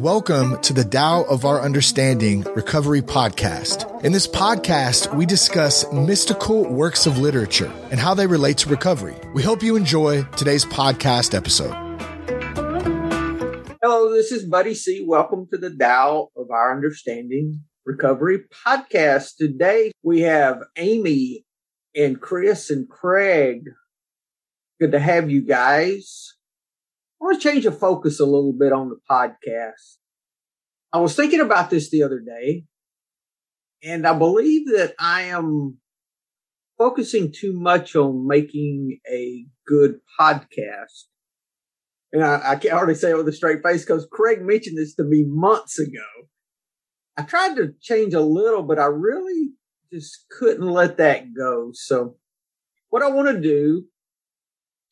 welcome to the Tao of Our Understanding Recovery Podcast. In this podcast, we discuss mystical works of literature and how they relate to recovery. We hope you enjoy today's podcast episode. Hello, this is Buddy C. Welcome to the Tao of Our Understanding Recovery Podcast. Today we have Amy and Chris and Craig. Good to have you guys. I want to change the focus a little bit on the podcast. I was thinking about this the other day, and I believe that I am focusing too much on making a good podcast. And I, I can already say it with a straight face because Craig mentioned this to me months ago. I tried to change a little, but I really just couldn't let that go. So, what I want to do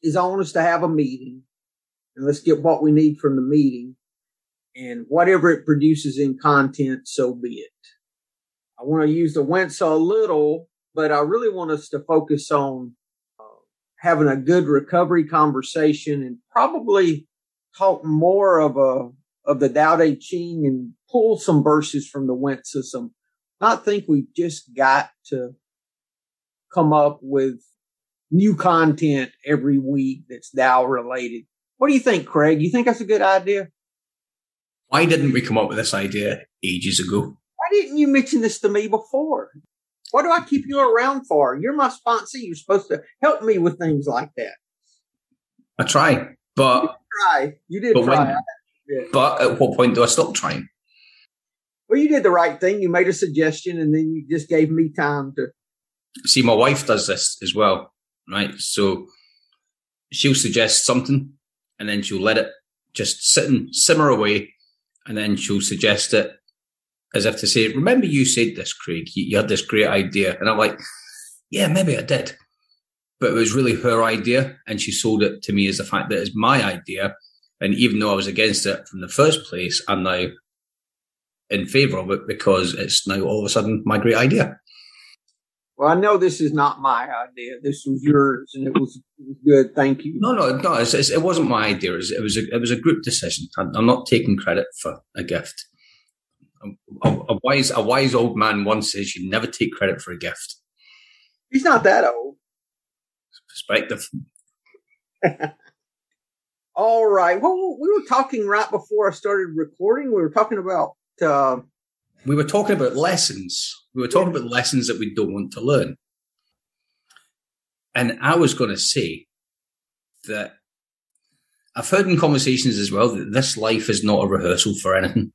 is I want us to have a meeting and let's get what we need from the meeting and whatever it produces in content, so be it. I want to use the Wentz a little, but I really want us to focus on uh, having a good recovery conversation and probably talk more of a of the Tao Te Ching and pull some verses from the Wentz system. I think we've just got to come up with new content every week that's Tao related. What do you think, Craig? You think that's a good idea? Why didn't we come up with this idea ages ago? Why didn't you mention this to me before? What do I keep you around for? You're my sponsor. You're supposed to help me with things like that. I try, but you try. You did but try. When, but at what point do I stop trying? Well, you did the right thing. You made a suggestion, and then you just gave me time to. See, my wife does this as well, right? So she'll suggest something, and then she'll let it just sit and simmer away, and then she'll suggest it as if to say, "Remember, you said this, Craig. You, you had this great idea," and I'm like, "Yeah, maybe I did." But it was really her idea, and she sold it to me as the fact that it's my idea. And even though I was against it from the first place, I'm now in favour of it because it's now all of a sudden my great idea. Well, I know this is not my idea. This was yours, and it was, it was good. Thank you. No, no, no. It's, it's, it wasn't my idea. It was, it was a it was a group decision. I'm not taking credit for a gift. A, a, wise a wise old man once says you never take credit for a gift. He's not that old. Perspective. All right. Well, we were talking right before I started recording. We were talking about. Uh, we were talking about lessons. We were talking about lessons that we don't want to learn. And I was going to say that I've heard in conversations as well that this life is not a rehearsal for anything.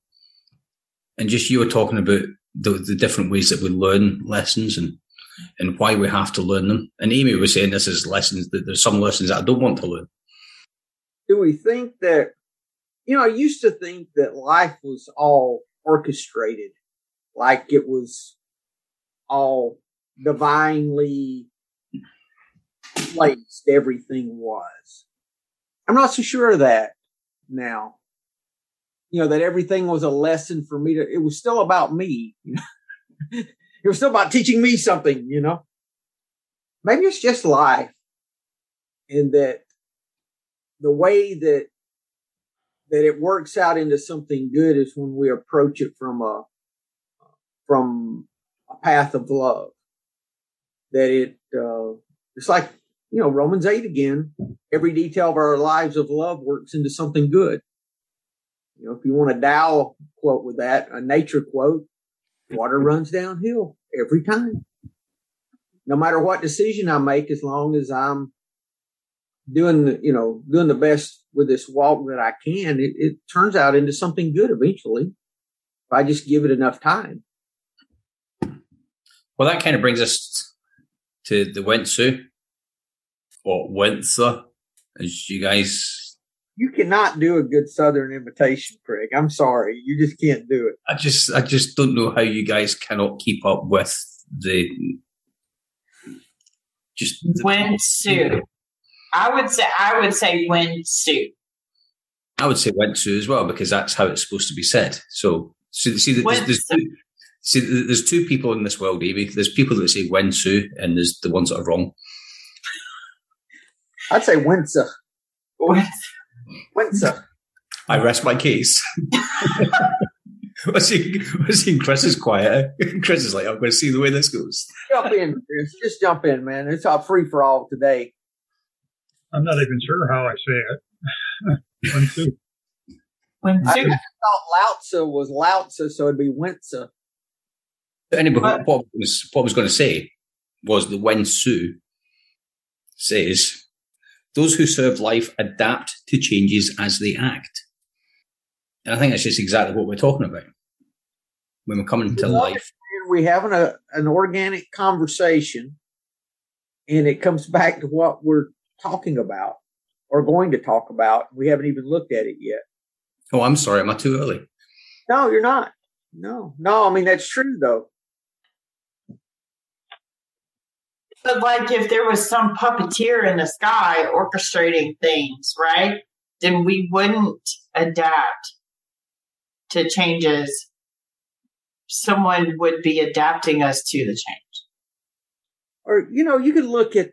And just you were talking about the, the different ways that we learn lessons and and why we have to learn them. And Amy was saying this is lessons that there's some lessons that I don't want to learn. Do we think that you know, I used to think that life was all orchestrated, like it was all divinely placed, everything was. I'm not so sure of that now. You know, that everything was a lesson for me to, it was still about me. It was still about teaching me something, you know? Maybe it's just life. And that the way that that it works out into something good is when we approach it from a from path of love. That it uh, it's like you know Romans eight again. Every detail of our lives of love works into something good. You know, if you want a Tao quote with that, a nature quote, water runs downhill every time. No matter what decision I make, as long as I'm doing the, you know, doing the best with this walk that I can, it, it turns out into something good eventually. If I just give it enough time. Well, that kind of brings us to the Wentsu or Wentza, as you guys. You cannot do a good Southern invitation, Craig. I'm sorry, you just can't do it. I just, I just don't know how you guys cannot keep up with the just the, Wentsu. I would say I would say Wentsu. I would say Wentsu as well because that's how it's supposed to be said. So, so see, there's, there's, two, see, there's two people in this world, Evie. There's people that say Wentsu, and there's the ones that are wrong. I'd say Wensa. Wensa. I rest my case. was he was he Chris is quiet. Chris is like, I'm gonna see the way this goes. Jump in, Chris. Just jump in, man. It's all free for all today. I'm not even sure how I say it. One, two. When I Sue- thought Lao Tzu was Lao Tzu, so it'd be Winsa. Anyway, But- what, was, what I was going to say was the when Sue says, those who serve life adapt to changes as they act. And I think that's just exactly what we're talking about. When we're coming to life, And we having a an organic conversation, and it comes back to what we're talking about or going to talk about. We haven't even looked at it yet. oh, I'm sorry, am I too early? No, you're not. No, no. I mean that's true though. But like if there was some puppeteer in the sky orchestrating things, right? Then we wouldn't adapt to changes. Someone would be adapting us to the change. Or you know, you could look at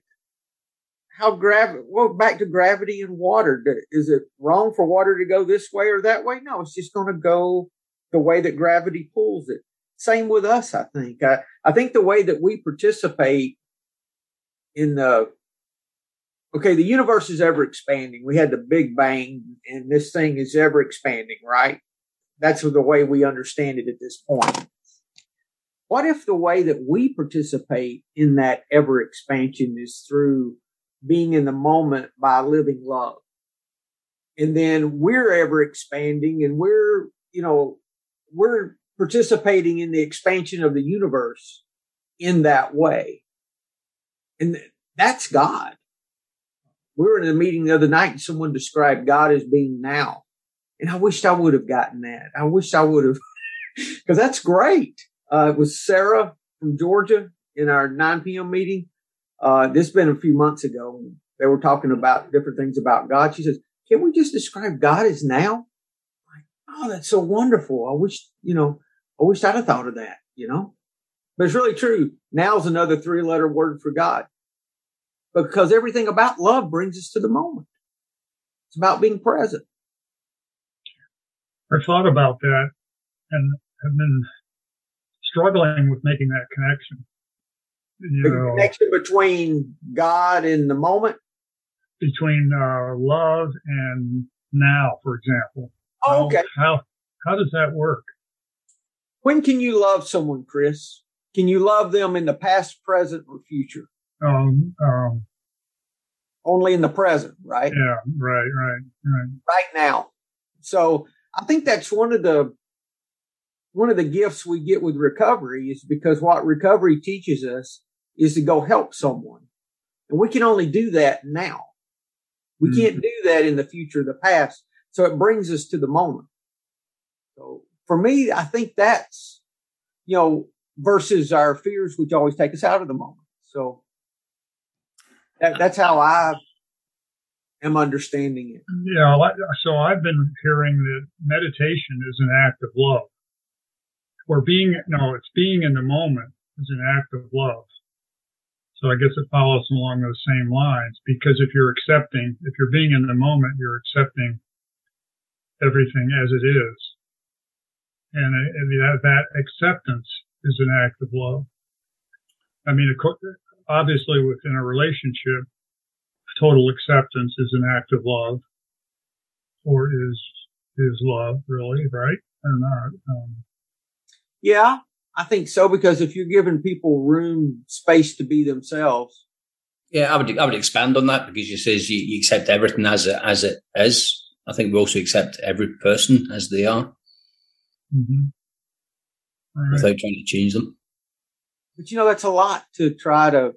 how gravity. Well, back to gravity and water. Is it wrong for water to go this way or that way? No, it's just going to go the way that gravity pulls it. Same with us, I think. I, I think the way that we participate in the okay, the universe is ever expanding. We had the Big Bang, and this thing is ever expanding, right? That's the way we understand it at this point. What if the way that we participate in that ever expansion is through being in the moment by living love? And then we're ever expanding and we're, you know, we're participating in the expansion of the universe in that way. And that's God. We were in a meeting the other night and someone described God as being now. And I wished I would have gotten that. I wish I would have, because that's great. Uh, it was Sarah from Georgia in our 9 p.m. meeting. Uh, this has been a few months ago. They were talking about different things about God. She says, can we just describe God as now? Like, oh, that's so wonderful. I wish, you know, I wish I'd have thought of that, you know, but it's really true. Now's another three letter word for God because everything about love brings us to the moment. It's about being present. I thought about that and have been struggling with making that connection. You The know, connection between God and the moment. between uh, love and now, for example. Oh, How- okay. How how does that work? When can you love someone, Chris? Can you love them in the past, present, or future? Um, um, Only in the present, right? yeah, right, right, right. Right now. So I think that's one of the one of the gifts we get with recovery is because what recovery teaches us is to go help someone. And we can only do that now. We Mhm. can't do that in the future, the past. So it brings us to the moment. So for me, I think that's, you know, versus our fears, which always take us out of the moment. So that, that's how I am understanding it. Yeah, so I've been hearing that meditation is an act of love. Or being, no, it's being in the moment is an act of love. So I guess it follows along those same lines because if you're accepting, if you're being in the moment, you're accepting everything as it is. And, that acceptance is an act of love. I mean, obviously within a relationship, total acceptance is an act of love or is is love really right or not um, Yeah, I think so because if you're giving people room, space to be themselves, Yeah, I would I would expand on that because you says you, you accept everything as it as it is. I think we also accept every person as they are mhm. All right. without trying to change them. but you know that's a lot to try to.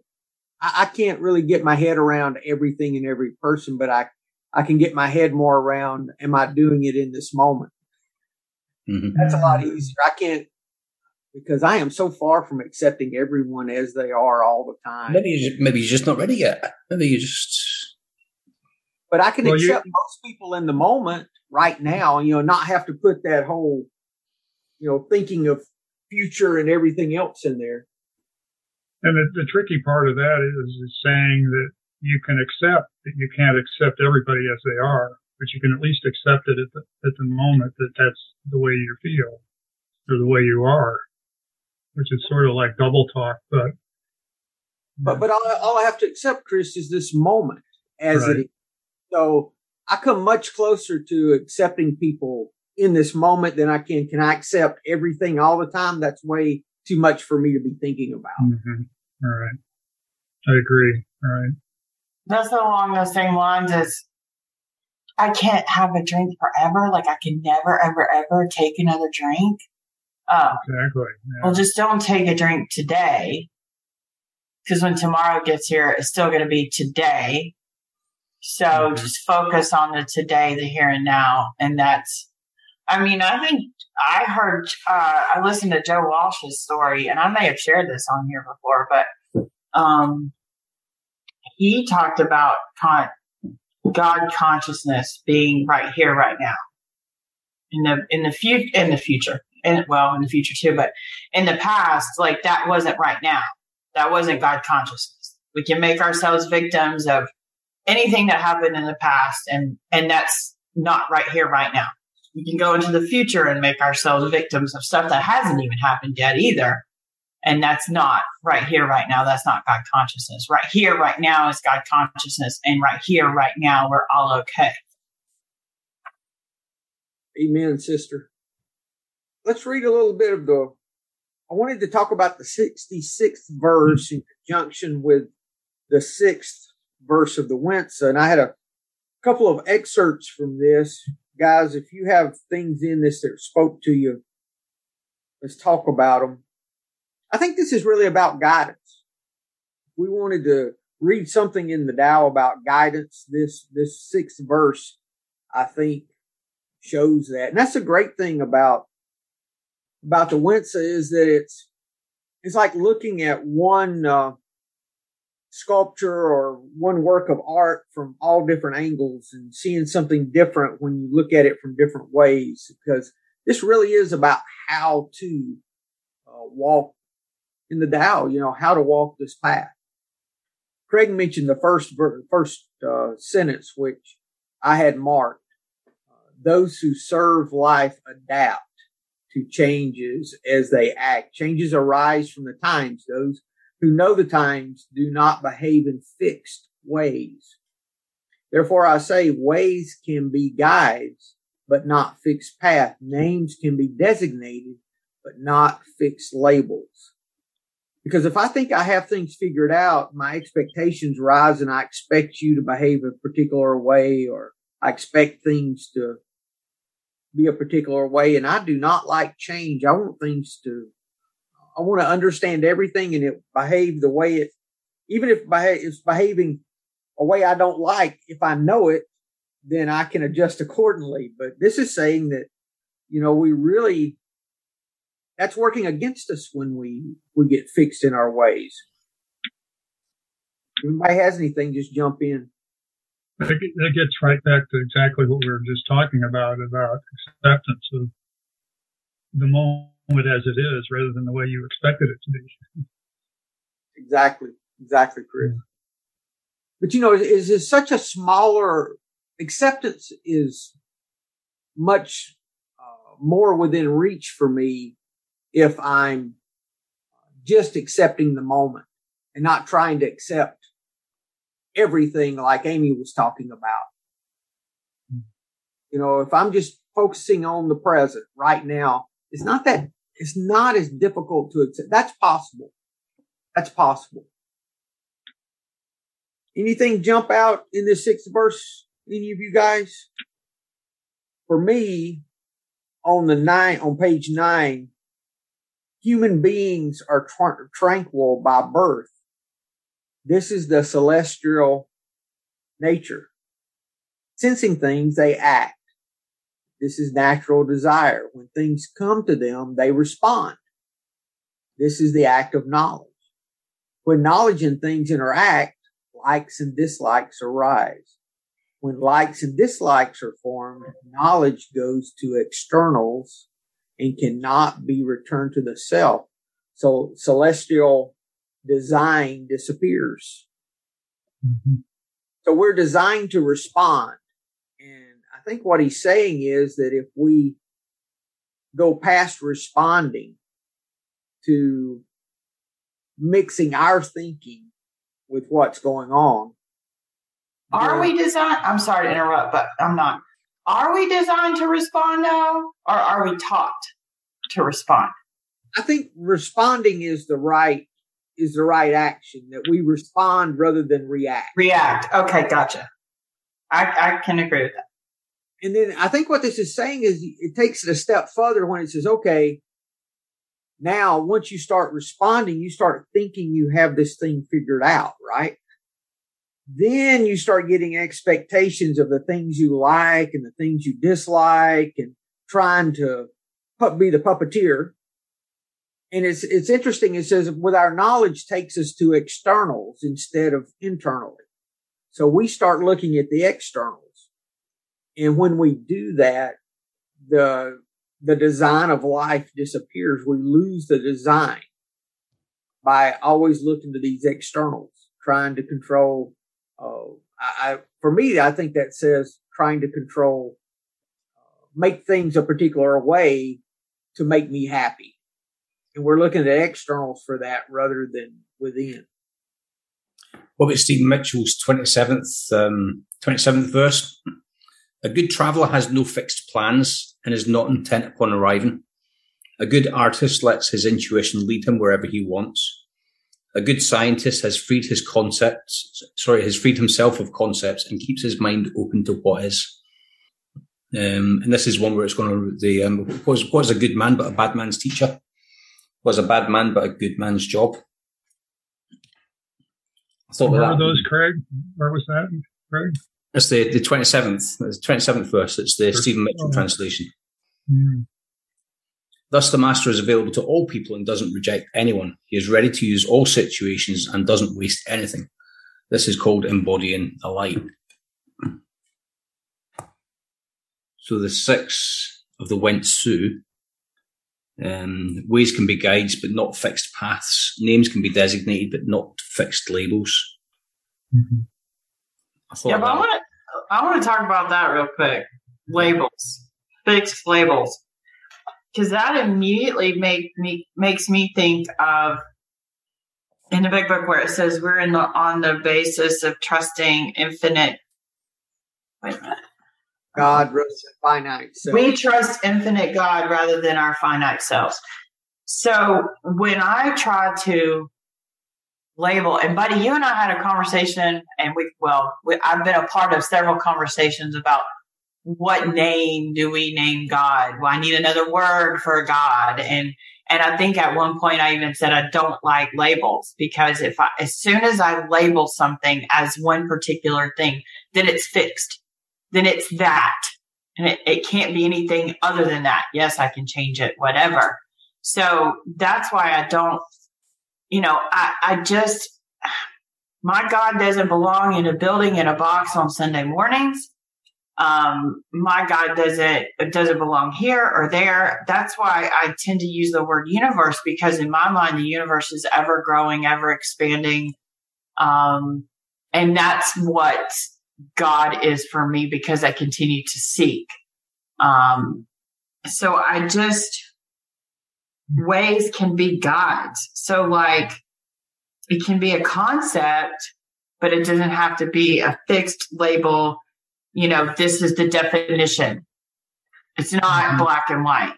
I, I can't really get my head around everything and every person, but I I can get my head more around. Am I doing it in this moment? hmm That's a lot easier. I can't because I am so far from accepting everyone as they are all the time. Maybe you just, maybe you're just not ready yet. Maybe you just But I can Well, you- accept most people in the moment right now, you know, not have to put that whole, you know, thinking of future and everything else in there. and the, the tricky part of that is, is saying that you can accept that you can't accept everybody as they are but you can at least accept it at the, at the moment that that's the way you feel or the way you are, which is sort of like double talk, but. But, but all, all I have to accept, Chris, is this moment as right. it is. So I come much closer to accepting people in this moment than I can. Can I accept everything all the time? That's way too much for me to be thinking about. Mm-hmm. All right. I agree. All right. That's along those same lines as I can't have a drink forever. Like I can never, ever, ever take another drink. Um, exactly. Yeah. Well, just don't take a drink today. Because when tomorrow gets here, it's still going to be today. So mm-hmm. just focus on the today, the here and now. And that's, I mean, I think I heard, uh, I listened to Joe Walsh's story and I may have shared this on here before, but, um, he talked about con- God consciousness being right here, right now, in the in the future, in the future, and well, in the future too. But in the past, like that wasn't right now. That wasn't God consciousness. We can make ourselves victims of anything that happened in the past, and and that's not right here, right now. We can go into the future and make ourselves victims of stuff that hasn't even happened yet either. And that's not right here, right now. That's not God consciousness. Right here, right now is God consciousness. And right here, right now, we're all okay. Amen, sister. Let's read a little bit of the. I wanted to talk about the 66th verse in conjunction with the sixth verse of the Wentz. And I had a couple of excerpts from this. Guys, if you have things in this that spoke to you, let's talk about them. I think this is really about guidance. We wanted to read something in the Tao about guidance. This, this sixth verse, I think shows that. And that's a great thing about, about the Winsa is that it's, it's like looking at one, uh, sculpture or one work of art from all different angles and seeing something different when you look at it from different ways because this really is about how to uh, walk in the Tao, you know, how to walk this path. Craig mentioned the first first uh, sentence, which I had marked. Uh, those who serve life adapt to changes as they act. Changes arise from the times. Those who know the times do not behave in fixed ways. Therefore, I say ways can be guides, but not fixed path. Names can be designated, but not fixed labels. Because if I think I have things figured out, my expectations rise and I expect you to behave a particular way or I expect things to be a particular way. And I do not like change. I want things to, I want to understand everything and it behave the way it, even if it's behaving a way I don't like, if I know it, then I can adjust accordingly. But this is saying that, you know, we really that's working against us when we we get fixed in our ways. If anybody has anything, just jump in. That gets right back to exactly what we were just talking about about acceptance of the moment as it is, rather than the way you expected it to be. Exactly, exactly, Chris. But you know, is is such a smaller acceptance is much uh, more within reach for me if I'm just accepting the moment and not trying to accept everything like Amy was talking about. You know, if I'm just focusing on the present right now, it's not that, it's not as difficult to accept. That's possible. That's possible. Anything jump out in this sixth verse? Any of you guys? For me, on the nine, on page nine, human beings are tra- tranquil by birth. This is the celestial nature. Sensing things, they act. This is natural desire. When things come to them, they respond. This is the act of knowledge. When knowledge and things interact, likes and dislikes arise. When likes and dislikes are formed, knowledge goes to externals and cannot be returned to the self. So celestial design disappears. Mm-hmm. So we're designed to respond. Think what he's saying is that if we go past responding to mixing our thinking with what's going on. Are we designed? I'm sorry to interrupt, but I'm not. Are we designed to respond now, or are we taught to respond? I think responding is the right is the right action that we respond rather than react. React. Okay, gotcha. I, I can agree with that. And then I think what this is saying is it takes it a step further when it says, okay, now once you start responding, you start thinking you have this thing figured out, right? Then you start getting expectations of the things you like and the things you dislike and trying to be the puppeteer and it's it's interesting. It says with our knowledge takes us to externals instead of internally. So we start looking at the externals, and when we do that, the the design of life disappears. We lose the design by always looking to these externals, trying to control. Uh, I, I, for me, I think that says trying to control, uh, make things a particular way to make me happy and we're looking at externals for that rather than within. What about Stephen Mitchell's 27th, um, 27th verse? A good traveller has no fixed plans and is not intent upon arriving. A good artist lets his intuition lead him wherever he wants. A good scientist has freed his concepts, sorry, has freed himself of concepts and keeps his mind open to what is. Um, and this is one where it's going to the um, what is, what is a good man but a bad man's teacher was a bad man but a good man's job. I thought Where were those, Craig? Where was that, Craig? It's the the twenty seventh, the twenty seventh verse. It's the Stephen Mitchell oh. translation. Mm. Thus, the master is available to all people and doesn't reject anyone. He is ready to use all situations and doesn't waste anything. This is called embodying the light. So the six of the Wen Tzu um, ways can be guides, but not fixed paths. Names can be designated, but not fixed labels. Mm-hmm. Yeah, but I want to I want to talk about that real quick. Labels, fixed labels, because that immediately make me makes me think of in the big book where it says we're in the on the basis of trusting infinite. Wait a minute. God finite self. We trust infinite God rather than our finite selves. So when I try to label, and Buddy, you and I had a conversation, and we, well, we, I've been a part of several conversations about what name do we name God? Well, I need another word for God. And, and I think at one point I even said I don't like labels because if I, as soon as I label something as one particular thing, then it's fixed then it's that. And it, it can't be anything other than that. Yes, I can change it, whatever. So that's why I don't, you know, I, I just, my God doesn't belong in a building in a box on Sunday mornings. Um, my God doesn't, doesn't belong here or there. That's why I tend to use the word universe because in my mind, the universe is ever growing, ever expanding. Um, and that's what God is for me because I continue to seek. Um, so I just, ways can be guides. So like it can be a concept, but it doesn't have to be a fixed label. You know, this is the definition. It's not mm-hmm. black and white.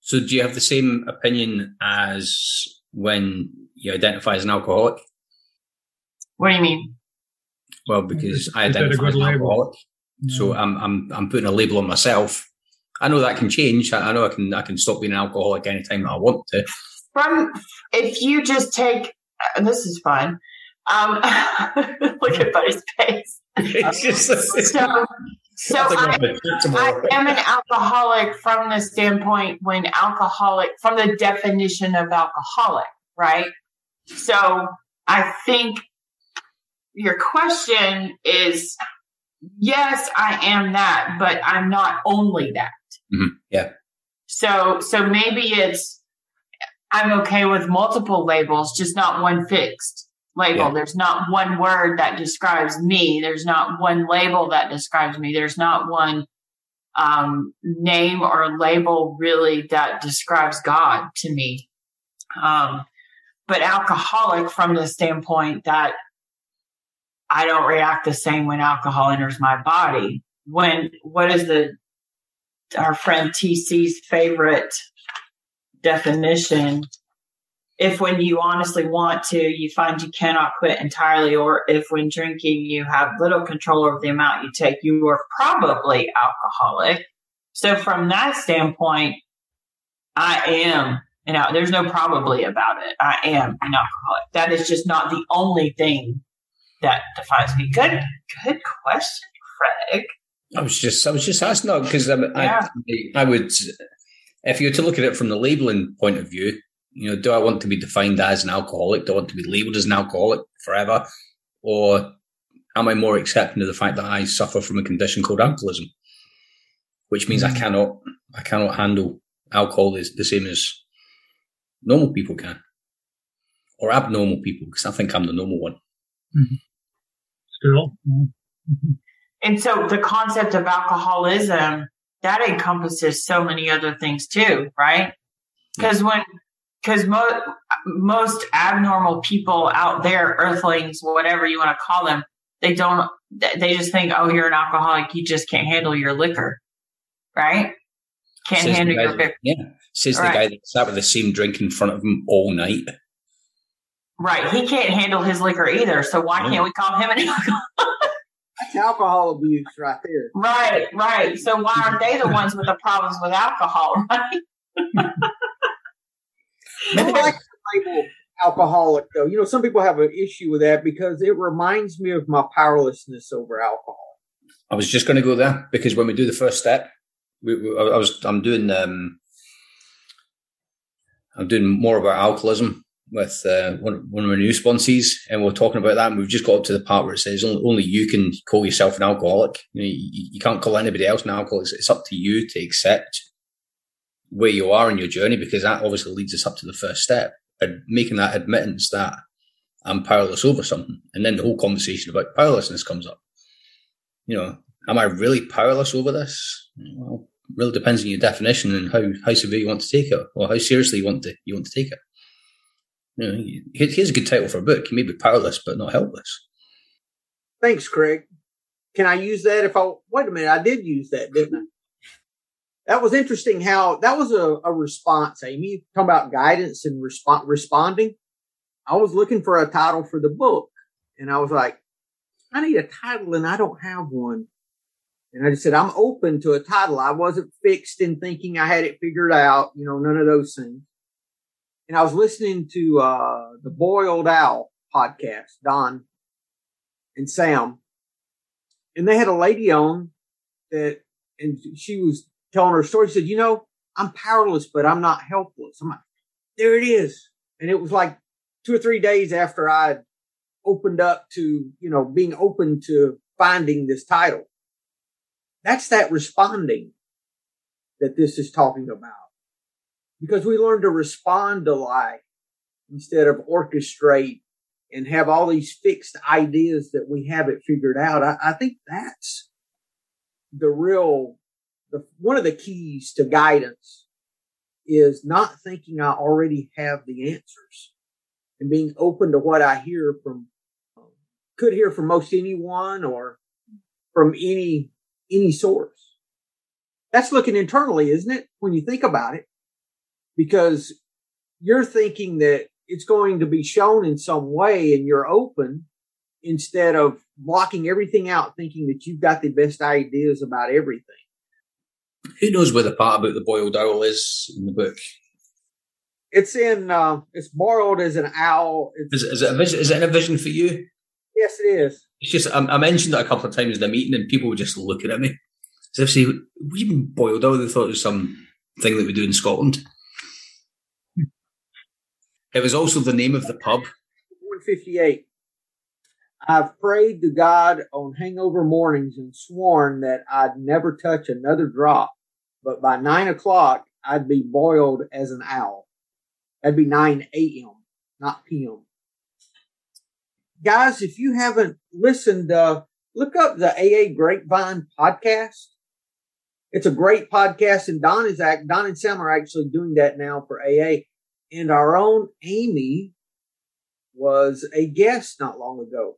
So do you have the same opinion as when you identify as an alcoholic? What do you mean? Well, because I identify as an alcoholic, yeah. so I'm I'm I'm putting a label on myself. I know that can change. I, know I can I can stop being an alcoholic anytime that I want to. From if you just take and this is fine. Um, look at Buddy's face. so, so I, I am an alcoholic from the standpoint when alcoholic, from the definition of alcoholic, right? So I think your question is yes, I am that, but I'm not only that. Mm-hmm. Yeah. So, so maybe it's, I'm okay with multiple labels, just not one fixed label. Yeah. There's not one word that describes me. There's not one label that describes me. There's not one um, name or label really that describes God to me. Um, but alcoholic from the standpoint that I don't react the same when alcohol enters my body. When what is the our friend TC's favorite definition? If when you honestly want to, you find you cannot quit entirely, or if when drinking you have little control over the amount you take, you are probably alcoholic. So from that standpoint, I am you know, there's no probably about it. I am an alcoholic. That is just not the only thing that defines me. Good, good question, Craig. I was just, I was just asking that because I, Yeah. I, I would, if you were to look at it from the labeling point of view, you know, do I want to be defined as an alcoholic? Do I want to be labeled as an alcoholic forever, or am I more accepting of the fact that I suffer from a condition called alcoholism, which means I cannot, I cannot handle alcohol the, the same as normal people can, or abnormal people, because I think I'm the normal one. Still, mm, And so the concept of alcoholism that encompasses so many other things too, right? Because when, because mo- most abnormal people out there, earthlings, whatever you want to call them, they don't, they just think, oh, you're an alcoholic. You just can't handle your liquor, right? Can't Says handle your liquor. Yeah, says the Right. guy that sat with the same drink in front of him all night. Right. He can't handle his liquor either. So why can't we call him an alcoholic? That's alcohol abuse right there. Right, right. So why aren't they the ones with the problems with alcohol, right? I like the label alcoholic though. You know, some people have an issue with that because it reminds me of my powerlessness over alcohol. I was just going to go there because when we do the first step, we, we, I was I'm doing um, I'm doing more about alcoholism with uh, one, one of my new sponsors, and we're talking about that. And we've just got up to the part where it says only, only you can call yourself an alcoholic. You, know, you, you can't call anybody else an alcoholic. It's, it's up to you to accept where you are in your journey because that obviously leads us up to the first step and making that admittance that I'm powerless over something, and then the whole conversation about powerlessness comes up you know, am I really powerless over this? Well, really depends on your definition and how, how severe you want to take it, or how seriously you want to you want to take it. You know, here- here's a good title for a book. You may be powerless, but not helpless. Thanks, Craig. Can I use that if I wait a minute? I did use that, didn't I? That was interesting how that was a, a response, Amy. Talking about guidance and respon responding. I was looking for a title for the book and I was like, I need a title and I don't have one. And I just said, I'm open to a title. I wasn't fixed in thinking I had it figured out, you know, none of those things. And I was listening to, uh, the Boiled Owl podcast, Don and Sam, and they had a lady on that, and she was telling her story. She said, "You know, I'm powerless, but I'm not helpless." I'm like, "There it is," and it was like two or three days after I opened up to, you know, being open to finding this title. That's that responding that this is talking about, because we learn to respond to life instead of orchestrate and have all these fixed ideas that we have it figured out. I, I think that's the real, the, one of the keys to guidance is not thinking I already have the answers and being open to what I hear from, could hear from most anyone or from any, any source. That's looking internally, isn't it? When you think about it, because you're thinking that it's going to be shown in some way and you're open instead of blocking everything out thinking that you've got the best ideas about everything. Who knows where the part about the boiled owl is in the book? It's in, uh, it's boiled as an owl. Is, is it a vision? Is it in a vision for you? yes, it is. It's just I, I mentioned it a couple of times in the meeting, and people were just looking at me as if say, "What do you mean boiled owl?" They thought it was some thing that we do in Scotland. It was also the name of the pub. 158. I've prayed to God on hangover mornings and sworn that I'd never touch another drop, but by nine o'clock, I'd be boiled as an owl. That'd be 9 a.m., not p.m. guys, if you haven't listened, uh, look up the AA Grapevine podcast. It's a great podcast, and Don is act. Don and Sam are actually doing that now for AA. And our own Amy was a guest not long ago.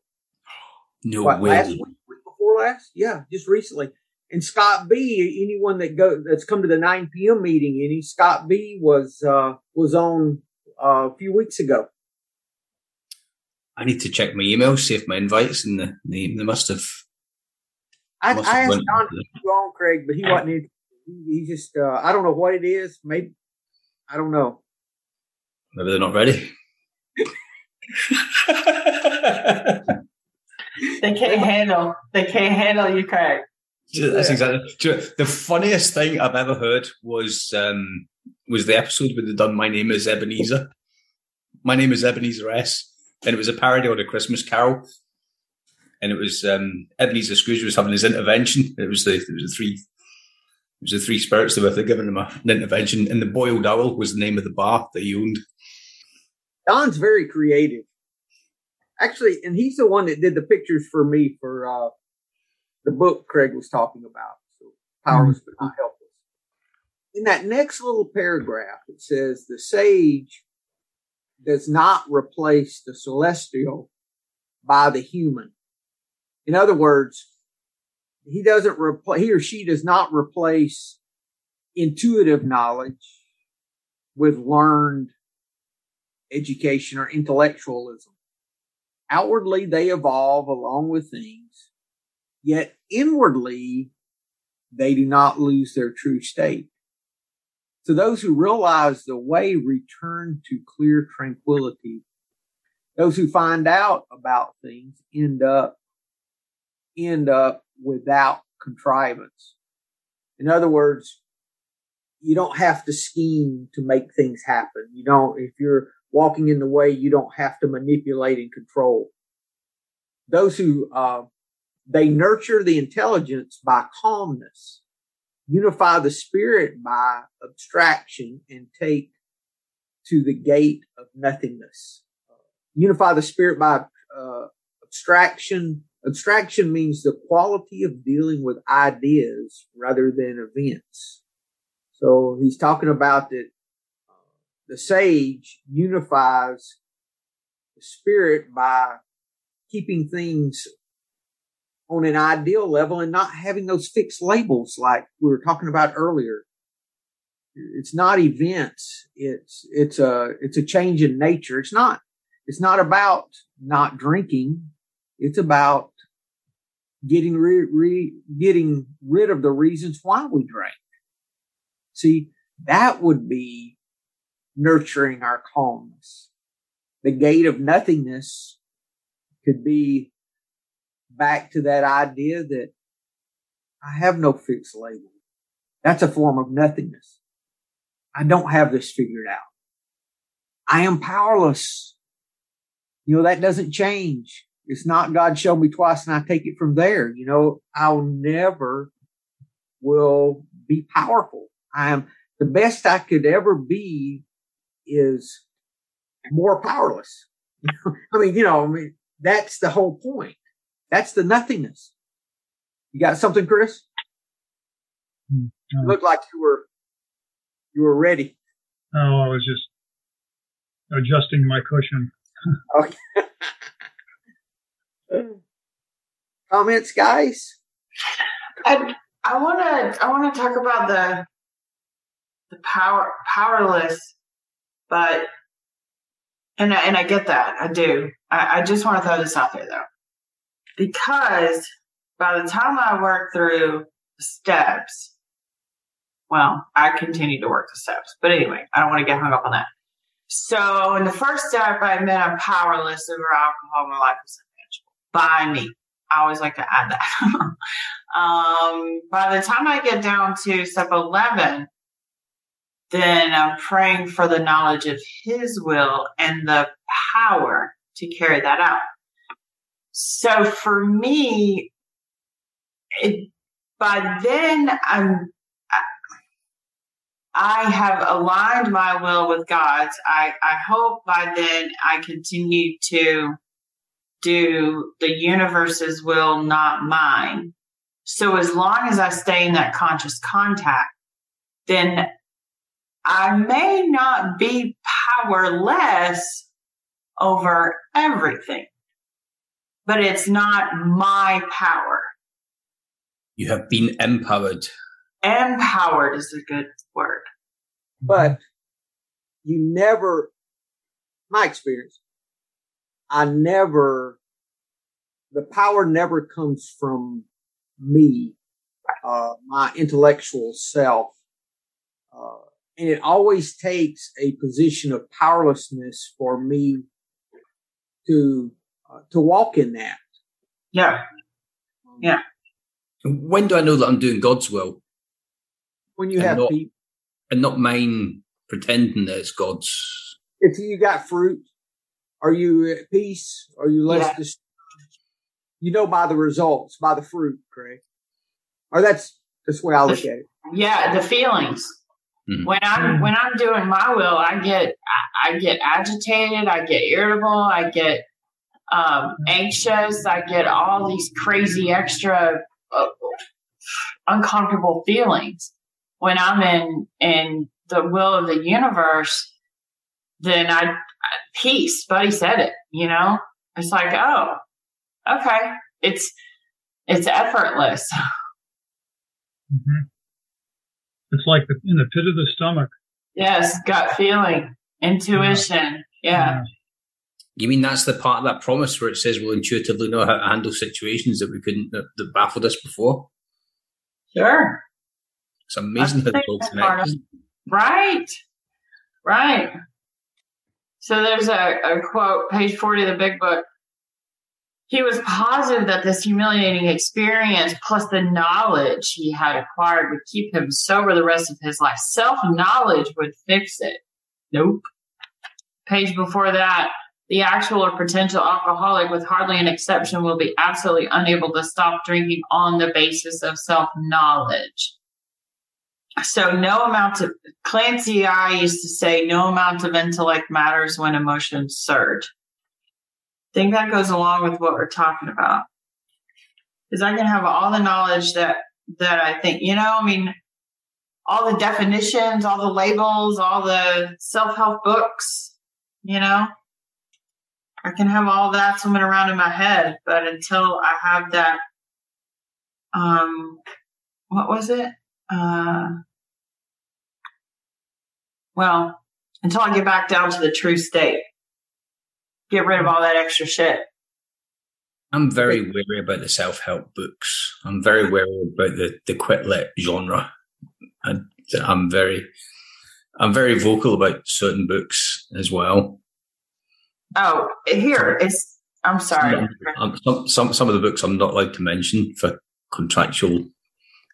No What, way. last week, week before last? Yeah, just recently. And Scott B, anyone that go that's come to the 9 p.m. meeting, any Scott B was uh was on uh, a few weeks ago. I need to check my email, see if my invites, and the, they, they must have. I, must I have asked went- Don to go on, Craig, but he wasn't. He, he just uh I don't know what it is. Maybe I don't know. Maybe they're not ready. They can't handle. They can't handle you, Craig. That's exactly do you know, the funniest thing I've ever heard was um, was the episode where they done "My Name Is Ebenezer." My name is Ebenezer S, and it was a parody on a Christmas Carol, and it was um, Ebenezer Scrooge was having his intervention. It was the it was the three it was the three spirits that were giving him a, an intervention, and the Boiled Owl was the name of the bar that he owned. Don's very creative. Actually, and he's the one that did the pictures for me for uh the book Craig was talking about. So powerless but not helpless. In that next little paragraph, it says the sage does not replace the celestial by the human. In other words, he doesn't replace, he or she does not replace intuitive knowledge with learned education or intellectualism. Outwardly, they evolve along with things, yet inwardly, they do not lose their true state. To those who realize the way return to clear tranquility, those who find out about things end up, end up without contrivance. In other words, you don't have to scheme to make things happen. You don't, if you're walking in the way, you don't have to manipulate and control. Those who, uh, they nurture the intelligence by calmness, unify the spirit by abstraction, and take to the gate of nothingness. Unify the spirit by uh, abstraction. Abstraction means the quality of dealing with ideas rather than events. So he's talking about that the sage unifies the spirit by keeping things on an ideal level and not having those fixed labels like we were talking about earlier. It's not events. It's, it's a, it's a change in nature. It's not, it's not about not drinking. It's about getting re, re, getting rid of the reasons why we drank. See, that would be nurturing our calmness. The gate of nothingness could be back to that idea that I have no fixed label. That's a form of nothingness. I don't have this figured out. I am powerless. You know, that doesn't change. It's not God showed me twice and I take it from there. You know, I'll never will be powerful. I am the best I could ever be is more powerless. I mean, you know, I mean, that's the whole point. That's the nothingness. You got something, Chris? Hmm, You no. look like you were, you were ready. Oh, I was just adjusting my cushion. Okay. Comments, guys? I I want to I want to talk about the the power powerless, but and I, and I get that I do. I, I just want to throw this out there though, because by the time I work through the steps, well, I continue to work the steps, but anyway, I don't want to get hung up on that. So in the first step, I admit I'm powerless over alcohol. My life is unmanageable by me. I always like to add that. um, by the time I get down to step 11, then I'm praying for the knowledge of His will and the power to carry that out. So for me, it, by then I'm, I have aligned my will with God's. I, I hope by then I continue to do the universe's will, not mine. So as long as I stay in that conscious contact, then I may not be powerless over everything, but it's not my power. You have been empowered. Empowered is a good word. But you never, my experience, I never, the power never comes from me, uh, my intellectual self. Uh, and it always takes a position of powerlessness for me to, uh, to walk in that. Yeah. Yeah. When do I know that I'm doing God's will? When you And have not- people, And not mine pretending that it's God's. if you got fruit, are you at peace? Are you less Yeah. dis- You know by the results, by the fruit, Craig. Or that's that's the way I look at it. Yeah. The feelings. Mhm. When I'm, when I'm doing my will, I get, I, I get agitated. I get irritable. I get, um, anxious. I get all these crazy extra, uh, uncomfortable feelings. When I'm in, in the will of the universe, then I, peace, Buddy said it, you know, it's like, oh, okay. It's, it's effortless. hmm It's like the, in the pit of the stomach. Yes. Gut feeling, intuition. Yeah. You mean that's the part of that promise where it says we'll intuitively know how to handle situations that we couldn't, that, that baffled us before? Sure. It's amazing how I it's think all that's part of- connected. Right. Right. So there's a, a quote, page 40 of the big book. He was positive that this humiliating experience plus the knowledge he had acquired would keep him sober the rest of his life. Self knowledge would fix it. Nope. Page before that, the actual or potential alcoholic, with hardly an exception, will be absolutely unable to stop drinking on the basis of self knowledge. So no amount of Clancy I used to say no amount of intellect matters when emotions surge. I think that goes along with what we're talking about. Because I can have all the knowledge that that I think, you know, I mean, all the definitions, all the labels, all the self-help books, you know. I can have all that swimming around in my head, but until I have that um what was it? Uh well, until I get back down to the true state. Get rid of all that extra shit. I'm very wary about the self help books. I'm very wary about the, the quit lit genre. And I'm very, I'm very vocal about certain books as well. Oh, here it's. I'm sorry. Um, some, some, some of the books I'm not allowed to mention for contractual.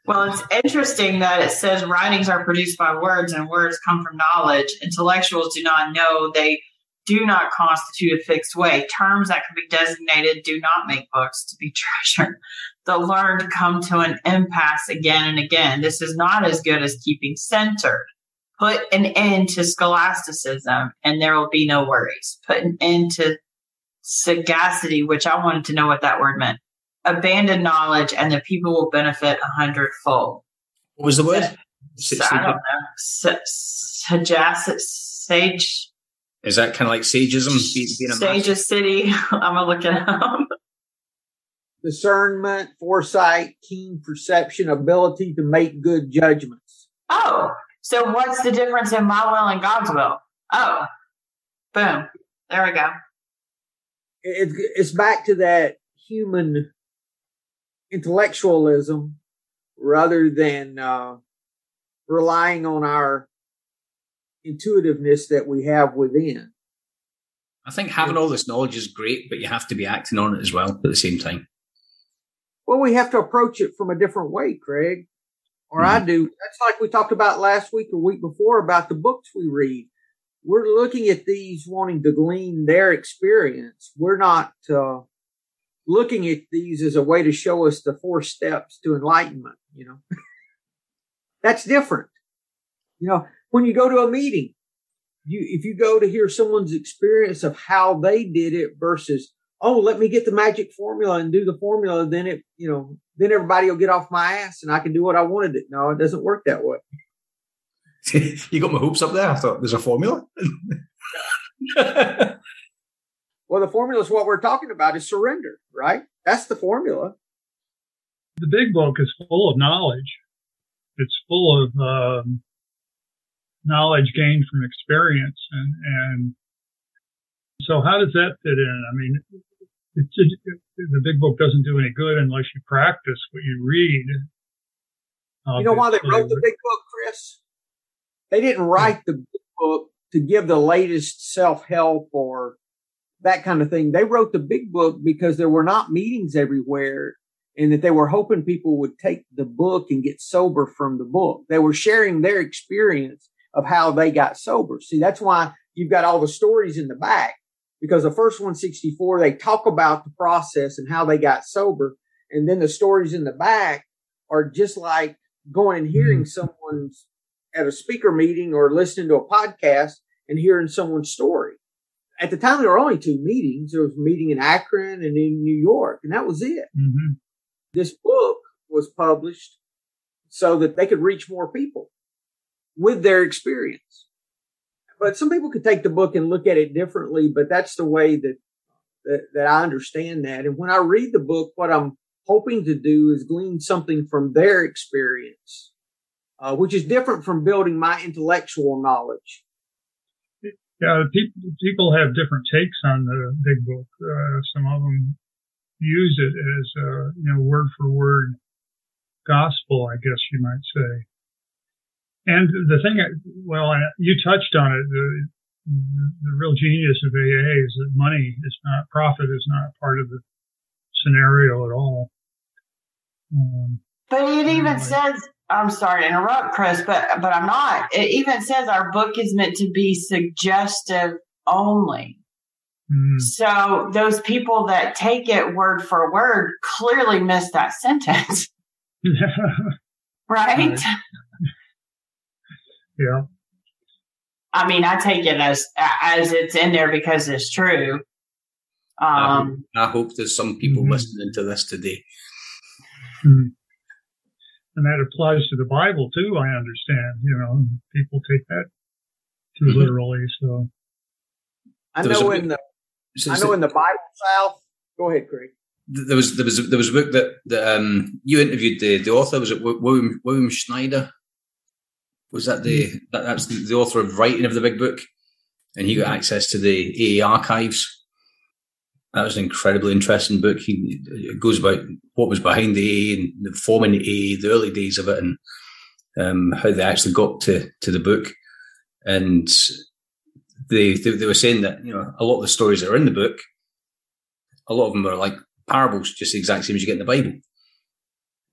Well, it's interesting that it says writings are produced by words and words come from knowledge. Intellectuals do not know they do not constitute a fixed way. Terms that can be designated do not make books to be treasured. The learned come to an impasse again and again. This is not as good as keeping centered. Put an end to scholasticism and there will be no worries. Put an end to sagacity, which I wanted to know what that word meant. Abandon knowledge and the people will benefit a hundredfold. What was the word? So, I don't know. Sa- Sagacity, sage, Is that kind of like sageism? Being, being a sage city. I'm gonna look it up. Discernment, foresight, keen perception, ability to make good judgments. Oh, so what's the difference in my will and God's will? Oh, boom. There we go. It, it's back to that human intellectualism rather than uh, relying on our intuitiveness that we have within. I think having all this knowledge is great, but you have to be acting on it as well at the same time. Well, we have to approach it from a different way, Craig. Or I do. That's like we talked about last week or week before about the books we read. We're looking at these wanting to glean their experience. We're not uh, looking at these as a way to show us the four steps to enlightenment. You know, that's different. You know, when you go to a meeting, you if you go to hear someone's experience of how they did it versus oh, let me get the magic formula and do the formula. Then it, you know, then everybody will get off my ass and I can do what I wanted to. No, it doesn't work that way. you got my hoops up there. I thought there's a formula. well, the formula is what we're talking about is surrender, right? That's the formula. The big book is full of knowledge. It's full of um, knowledge gained from experience, and and so how does that fit in? I mean, it, it, the big book doesn't do any good unless you practice what you read. You know why they wrote the big book, Chris? They didn't write the big book to give the latest self help or that kind of thing. They wrote the big book because there were not meetings everywhere and that they were hoping people would take the book and get sober from the book. They were sharing their experience of how they got sober. See, that's why you've got all the stories in the back because the first 164, they talk about the process and how they got sober. And then the stories in the back are just like going and hearing mm-hmm. someone's at a speaker meeting or listening to a podcast and hearing someone's story. At the time, there were only two meetings. There was a meeting in Akron and in New York, and that was it. Mm-hmm. This book was published so that they could reach more people with their experience. But some people could take the book and look at it differently, but that's the way that, that, that I understand that. And when I read the book, what I'm hoping to do is glean something from their experience, uh, which is different from building my intellectual knowledge. Yeah, people people have different takes on the big book. Uh, some of them use it as a you know word for word gospel, I guess you might say. And the thing, well, you touched on it. The, the real genius of AA is that money is not profit is not part of the scenario at all. Um, but it even anyway. says, I'm sorry to interrupt, Chris, but but I'm not. It even says our book is meant to be suggestive only. Mm. So those people that take it word for word clearly miss that sentence. right? Yeah. I mean, I take it as as it's in there because it's true. Um, I, hope, I hope there's some people mm-hmm. listening to this today. Mm-hmm. And that applies to the Bible too. I understand. You know, people take that too mm-hmm. literally. So I know in the I know in the Bible South. Go ahead, Craig. There was there was there was a book that that um, you interviewed the the author was it William William Schneider was that the that, that's the, the, author of writing of the big book, and he got access to the AA archives. That was an incredibly interesting book. He goes about what was behind the AA and the forming the AA, the early days of it, and um, how they actually got to to the book. And they, they they were saying that you know a lot of the stories that are in the book, a lot of them are like parables, just the exact same as you get in the Bible.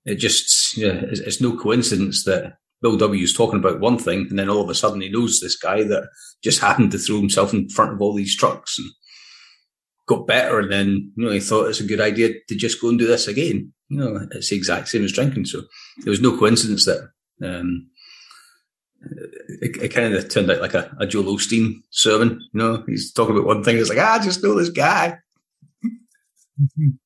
It just know, it's, it's no coincidence that Bill W is talking about one thing, and then all of a sudden he knows this guy that just happened to throw himself in front of all these trucks and got better, and then you know he thought it's a good idea to just go and do this again. You know, it's the exact same as drinking. So there was no coincidence that um, it, it, kind of turned out like a, a Joel Osteen sermon. You know, he's talking about one thing. It's like, ah, I just know this guy.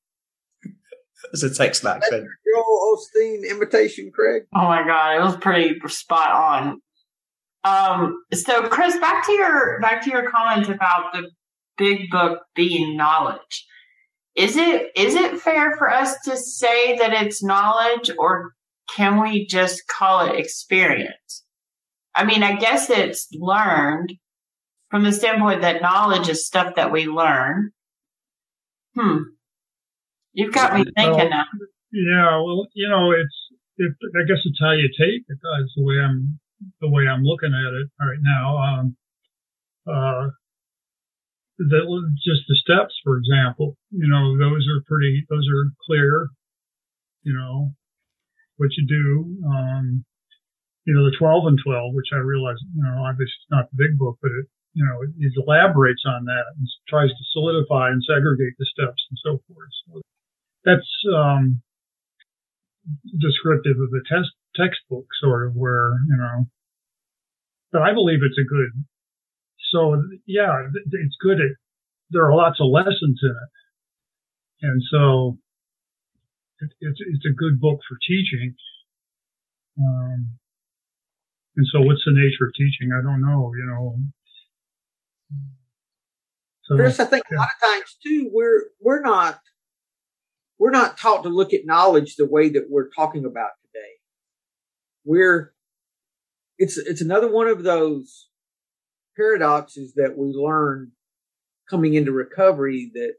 It's a Texas accent. Joel Osteen imitation, Craig. Oh my god, it was pretty spot on. Um, so Chris, back to your back to your comment about the big book being knowledge. Is it is it fair for us to say that it's knowledge, or can we just call it experience? I mean, I guess it's learned from the standpoint that knowledge is stuff that we learn. Hmm. You've got me thinking now. Yeah, well, you know, it's it, I guess it's how you take it. That's the way I'm the way I'm looking at it right now. Um, uh, that just the steps, for example, you know, those are pretty, those are clear. You know, what you do. Um, you know, the 12 and 12, which I realize, you know, obviously it's not the big book, but it, you know, it, it elaborates on that and tries to solidify and segregate the steps and so forth. So that's um, descriptive of the test textbook, sort of where you know. But I believe it's a good. So yeah, it's good. At, there are lots of lessons in it, And so it, it's, it's a good book for teaching. Um, and so what's the nature of teaching? I don't know, you know. So, Chris, I think yeah. a lot of times too, we're, we're not, we're not taught to look at knowledge the way that we're talking about today. We're, it's, it's another one of those paradoxes that we learn coming into recovery that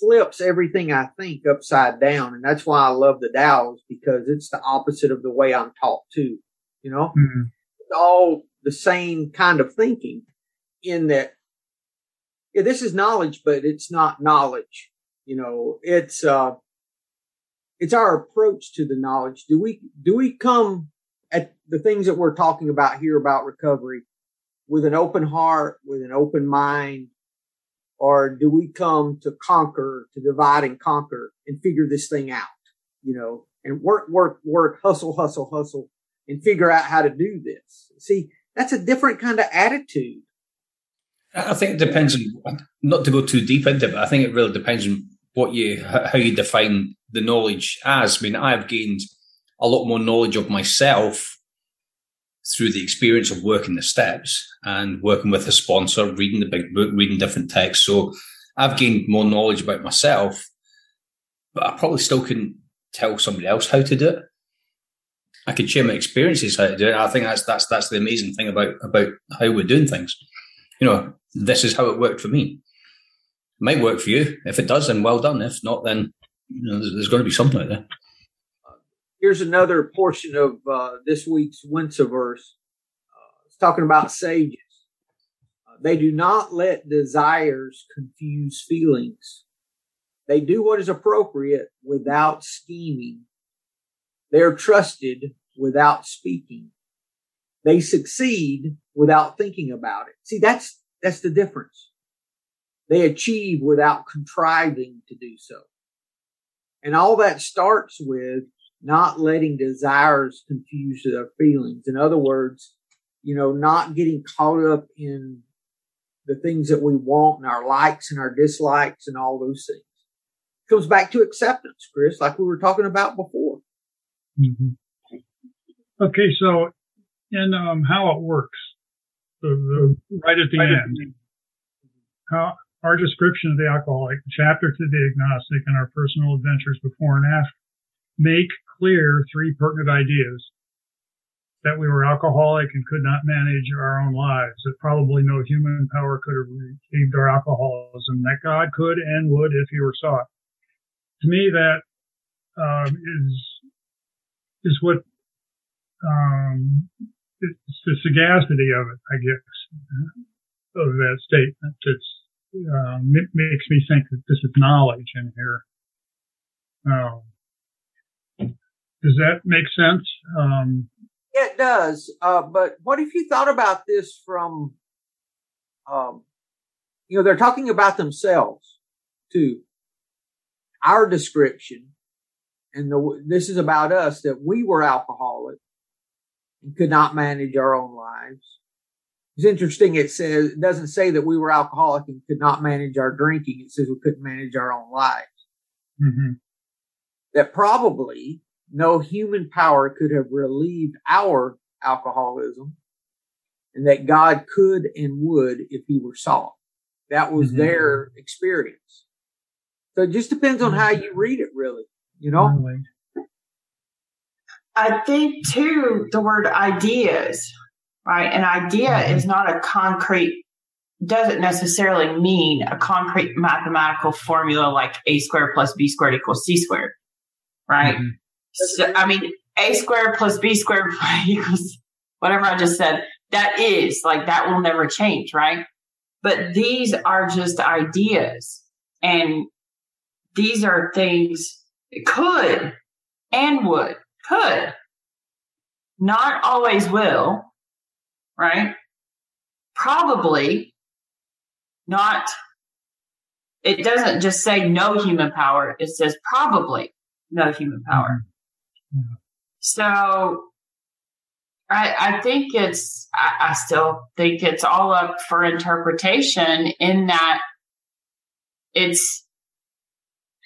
flips everything I think upside down. And that's why I love the Tao's because it's the opposite of the way I'm taught to, You know, mm-hmm. it's all the same kind of thinking in that, yeah, this is knowledge, but it's not knowledge. You know, it's, uh, it's our approach to the knowledge. Do we, do we come at the things that we're talking about here about recovery with an open heart, with an open mind, or do we come to conquer, to divide and conquer and figure this thing out, you know, and work, work, work, hustle, hustle, hustle and figure out how to do this? See, that's a different kind of attitude. I think it depends on, not to go too deep into it, but I think it really depends on what you, how you define the knowledge as. I mean, I've gained a lot more knowledge of myself through the experience of working the steps and working with a sponsor, reading the big book, reading different texts. So I've gained more knowledge about myself, but I probably still couldn't tell somebody else how to do it. I could share my experiences how to do it. I think that's that's that's the amazing thing about about how we're doing things. You know, this is how it worked for me. Might work for you. If it does, then well done. If not, then you know, there's, there's going to be something out there. Here's another portion of uh, this week's Winsa verse. Uh, it's talking about sages. Uh, they do not let desires confuse feelings. They do what is appropriate without scheming. They are trusted without speaking. They succeed without thinking about it. See, that's, that's the difference. They achieve without contriving to do so. And all that starts with not letting desires confuse their feelings. In other words, you know, not getting caught up in the things that we want and our likes and our dislikes and all those things. It comes back to acceptance, Chris, like we were talking about before. Mm-hmm. Okay, so in um, how it works, the, the right at the right end, at the how our description of the alcoholic, chapter to the agnostic, and our personal adventures before and after make clear three pertinent ideas that we were alcoholic and could not manage our own lives, that probably no human power could have relieved our alcoholism, that God could and would if he were sought. To me, that um, is is what um, it's the sagacity of it, I guess, of that statement. It's um, it makes me think that this is knowledge in here. Um, does that make sense? Um, it does. Uh, but what if you thought about this from, um, you know, they're talking about themselves too. Our description, and the, this is about us that we were alcoholic and could not manage our own lives. It's interesting. It says, it doesn't say that we were alcoholic and could not manage our drinking. It says we couldn't manage our own lives. Mm-hmm. That probably no human power could have relieved our alcoholism and that God could and would if he were sought. That was mm-hmm. their experience. So it just depends on how you read it, really, you know? I think too, the word ideas, right? An idea mm-hmm. is not a concrete, doesn't necessarily mean a concrete mathematical formula like a squared plus b squared equals c squared, right? Mm-hmm. So, I mean, a squared plus b squared equals whatever I just said. That is like that will never change, right? But these are just ideas, and these are things could and would could not always will, right? Probably not. It doesn't just say no human power. It says probably no human power. Mm-hmm. So I, I think it's, I, I still think it's all up for interpretation in that it's,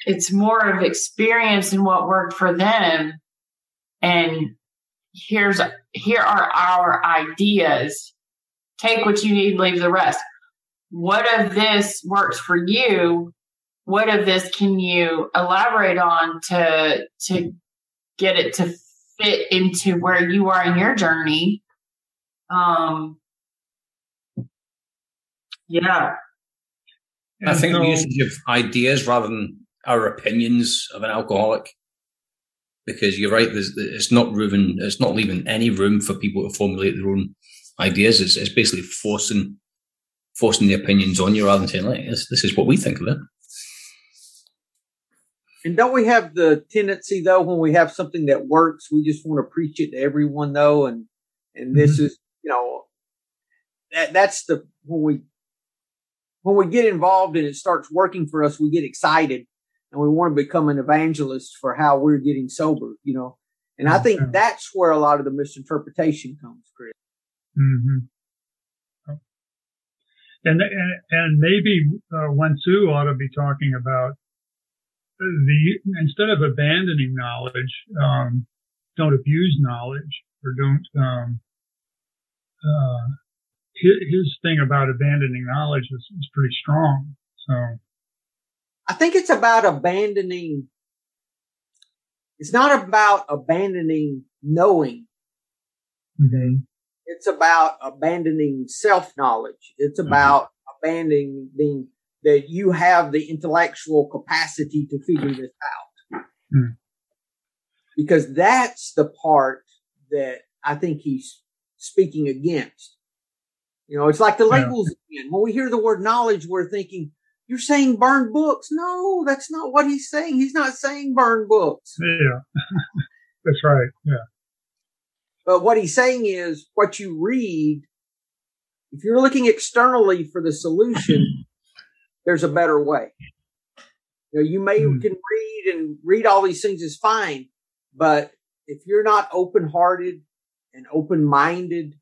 it's more of experience and what worked for them. And here's, here are our ideas. Take what you need, leave the rest. What of this works for you? What of this can you elaborate on to, to get it to fit into where you are in your journey? Um, yeah. I think so, the usage of ideas rather than our opinions of an alcoholic, because you're right. it's not room. It's not leaving any room for people to formulate their own ideas. It's, it's basically forcing forcing the opinions on you rather than saying, "Like this, this is what we think of it." And don't we have the tendency though, when we have something that works, we just want to preach it to everyone though, and and this mm-hmm. is you know that that's the when we when we get involved and it starts working for us, we get excited and we want to become an evangelist for how we're getting sober, you know. And I think that's where a lot of the misinterpretation comes, Chris. Mm-hmm. And, and, and maybe uh, Sue ought to be talking about the instead of abandoning knowledge, um, don't abuse knowledge or don't um, uh, his thing about abandoning knowledge is, is pretty strong. So I think it's about abandoning. It's not about abandoning knowing. Mm-hmm. It's about abandoning self knowledge. It's mm-hmm. about mm-hmm. abandoning that you have the intellectual capacity to figure this out. Mm. Because that's the part that I think he's speaking against. You know, it's like the labels yeah. again. When we hear the word knowledge, we're thinking, you're saying burn books. No, that's not what he's saying. He's not saying burn books. Yeah. that's right. Yeah. But what he's saying is what you read, if you're looking externally for the solution, there's a better way. You know, you may mm. can read and read all these things is fine, but if you're not open hearted and open minded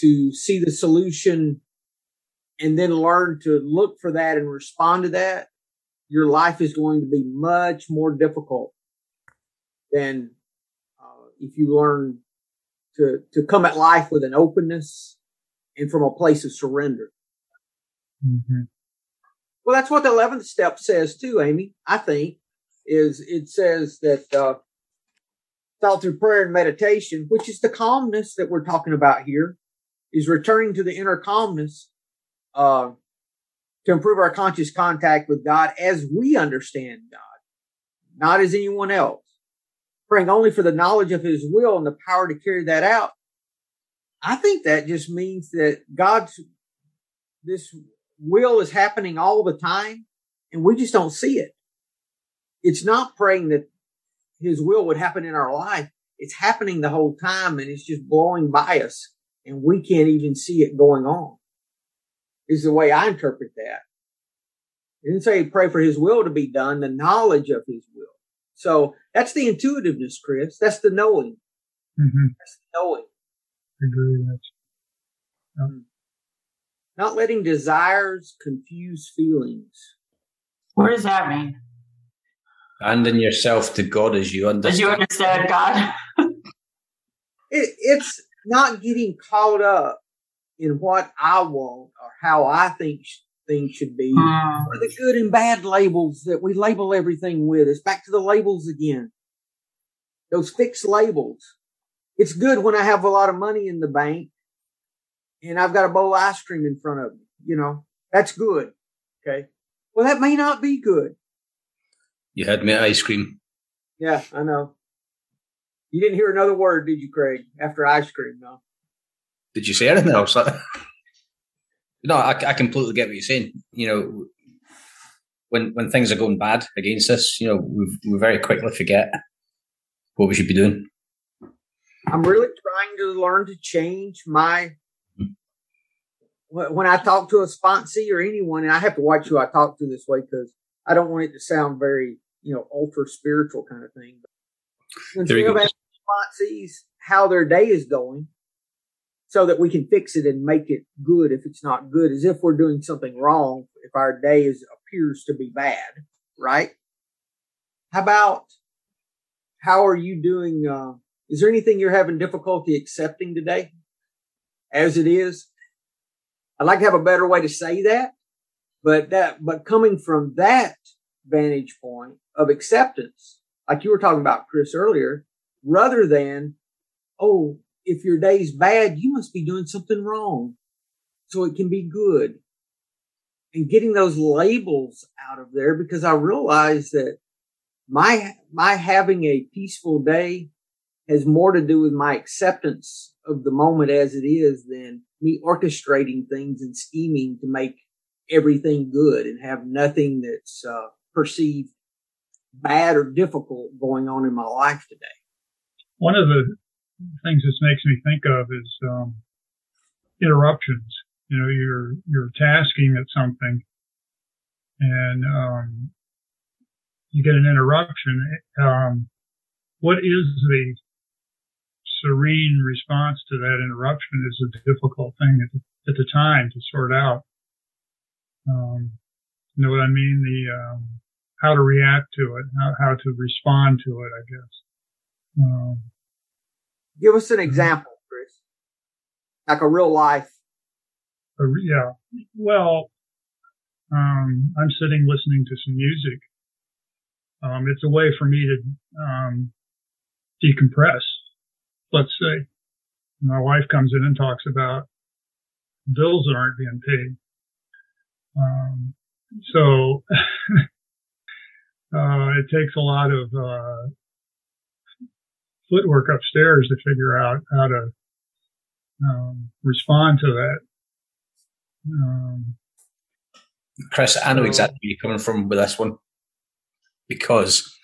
to see the solution and then learn to look for that and respond to that, your life is going to be much more difficult than uh, if you learn to to come at life with an openness and from a place of surrender. Mm-hmm. Well, that's what the eleventh step says too, Amy. I think is it says that uh, thought through prayer and meditation, which is the calmness that we're talking about here, is returning to the inner calmness uh, to improve our conscious contact with God as we understand God, not as anyone else. Praying only for the knowledge of His will and the power to carry that out. I think that just means that God's this will is happening all the time, and we just don't see it. It's not praying that His will would happen in our life. It's happening the whole time, and it's just blowing by us and we can't even see it going on. Is the way I interpret that. It didn't say pray for his will to be done, the knowledge of his will. So that's the intuitiveness, Chris. That's the knowing. Mm-hmm. That's the knowing. Agree. Yep. Hmm. Not letting desires confuse feelings. What does that mean? Handing yourself to God as you understand. As you understand God. it, it's not getting caught up in what I want or how I think things should be, mm. or the good and bad labels that we label everything with. It's back to the labels again. Those fixed labels. It's good when I have a lot of money in the bank and I've got a bowl of ice cream in front of me. You know, that's good. Okay. Well, that may not be good. You had me ice cream. Yeah, I know. You didn't hear another word, did you, Craig? After ice cream, no. Did you say anything else? no, I, I completely get what you're saying. You know, when when things are going bad against us, you know, we we very quickly forget what we should be doing. I'm really trying to learn to change my. When I talk to a sponsee or anyone, and I have to watch who I talk to this way because I don't want it to sound very, you know, ultra spiritual kind of thing. But when you go sees how their day is going so that we can fix it and make it good if it's not good, as if we're doing something wrong if our day is appears to be bad, right? How about how are you doing? Uh, is there anything you're having difficulty accepting today as it is? I'd like to have a better way to say that, but that, but coming from that vantage point of acceptance, like you were talking about, Chris, earlier, rather than, oh, if your day's bad, you must be doing something wrong. So it can be good. And getting those labels out of there because I realize that my, my having a peaceful day has more to do with my acceptance of the moment as it is than me orchestrating things and scheming to make everything good and have nothing that's uh, perceived bad or difficult going on in my life today. One of the things this makes me think of is um, interruptions. You know, you're you're tasking at something, and um, you get an interruption. Um, what is the serene response to that interruption is a difficult thing at the, at the time to sort out. Um, you know what I mean? The um, how to react to it, how, how to respond to it, I guess. Um, Give us an example, Chris, like a real life. A, yeah. Well, um, I'm sitting listening to some music. Um, it's a way for me to um, decompress let's say my wife comes in and talks about bills that aren't being paid. Um, so uh, it takes a lot of uh, footwork upstairs to figure out how to um, respond to that. Um, Chris, I know exactly where you're coming from with this one because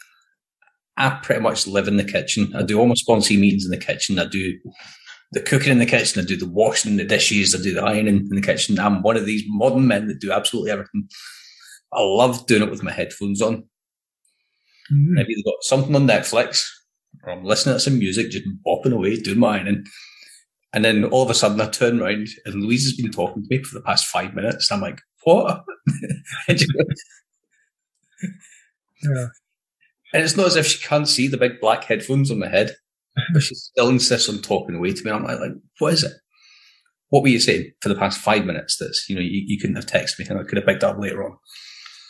I pretty much live in the kitchen. I do all my sponsee meetings in the kitchen. I do the cooking in the kitchen. I do the washing the dishes. I do the ironing in the kitchen. I'm one of these modern men that do absolutely everything. I love doing it with my headphones on. Mm-hmm. Maybe they've got something on Netflix or I'm listening to some music, just bopping away, doing my ironing. And then all of a sudden I turn around and Louise has been talking to me for the past five minutes. I'm like, what? yeah. And it's not as if she can't see the big black headphones on my head, but she still insists on talking away to me. I'm like, like, what is it? What were you saying for the past five minutes? That's, you know, you, you couldn't have texted me and I could have picked up later on.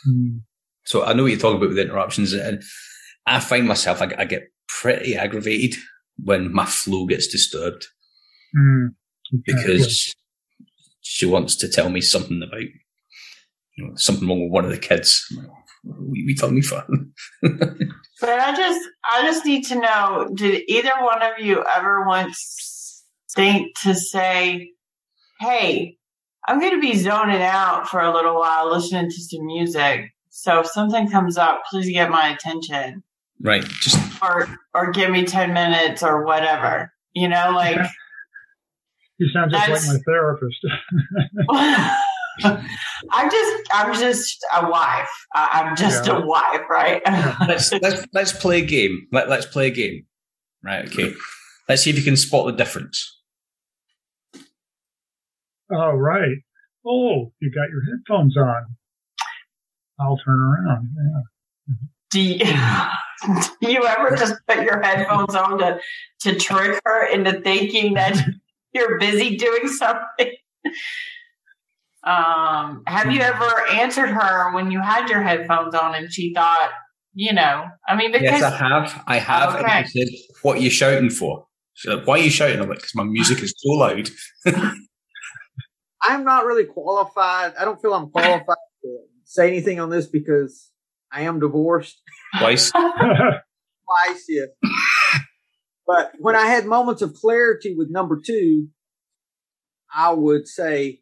Mm. So I know what you're talking about with interruptions. And I find myself, I, I get pretty aggravated when my flow gets disturbed mm. because she wants to tell me something about you know, something wrong with one of the kids we, we me fun. but I just, I just need to know: Did either one of you ever once think to say, "Hey, I'm going to be zoning out for a little while, listening to some music. So if something comes up, please get my attention." Right. Just or or give me ten minutes or whatever. You know, like. You sound just like my therapist. I'm just, I'm just a wife. I'm just yeah. a wife, right? let's let's let's play a game. Let let's play a game. Right. Okay. Let's see if you can spot the difference. All right. Oh, you got your headphones on. I'll turn around. Yeah. Do you, do you ever just put your headphones on to to trick her into thinking that you're busy doing something? Um, have you ever answered her when you had your headphones on and she thought, you know, I mean, because, yes, I have. I have. Okay. said, what are you shouting for? She's like, why are you shouting? I'm like, because my music is so loud. I'm not really qualified. I don't feel I'm qualified to say anything on this because I am divorced. Twice. Twice, yeah. but when I had moments of clarity with number two, I would say,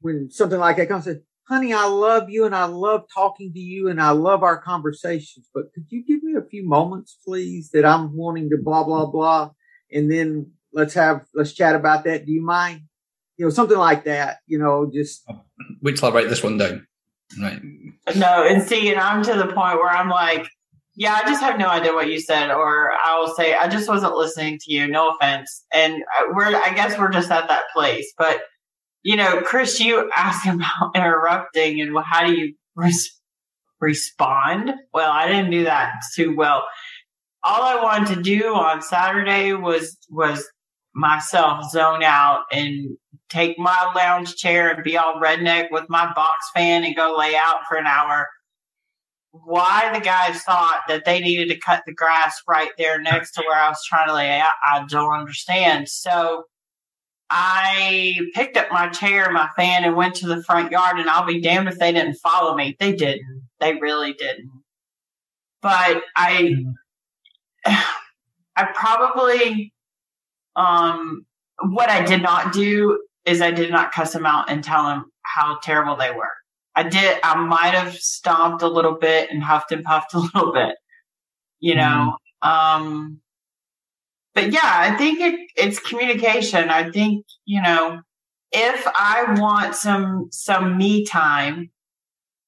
when something like that comes, honey, I love you and I love talking to you and I love our conversations, but could you give me a few moments, please, that I'm wanting to blah, blah, blah. And then let's have, let's chat about that. Do you mind? You know, something like that, you know, just. Wait till I write this one down. Right. No, and see, and I'm to the point where I'm like, yeah, I just have no idea what you said, or I will say, I just wasn't listening to you. No offense. And uh, we're, I guess we're just at that place, but you know, Chris, you asked about interrupting and how do you res- respond. Well, I didn't do that too well. All I wanted to do on Saturday was was myself zone out and take my lounge chair and be all redneck with my box fan and go lay out for an hour. Why the guys thought that they needed to cut the grass right there next to where I was trying to lay out, I don't understand. So I picked up my chair, my fan, and went to the front yard. And I'll be damned if they didn't follow me. They didn't. They really didn't. But I, I probably um, what I did not do is I did not cuss them out and tell them how terrible they were. I did. I might have stomped a little bit and huffed and puffed a little bit, you know. Mm-hmm. Um, but yeah, I think it, it's communication. I think you know, if I want some some me time,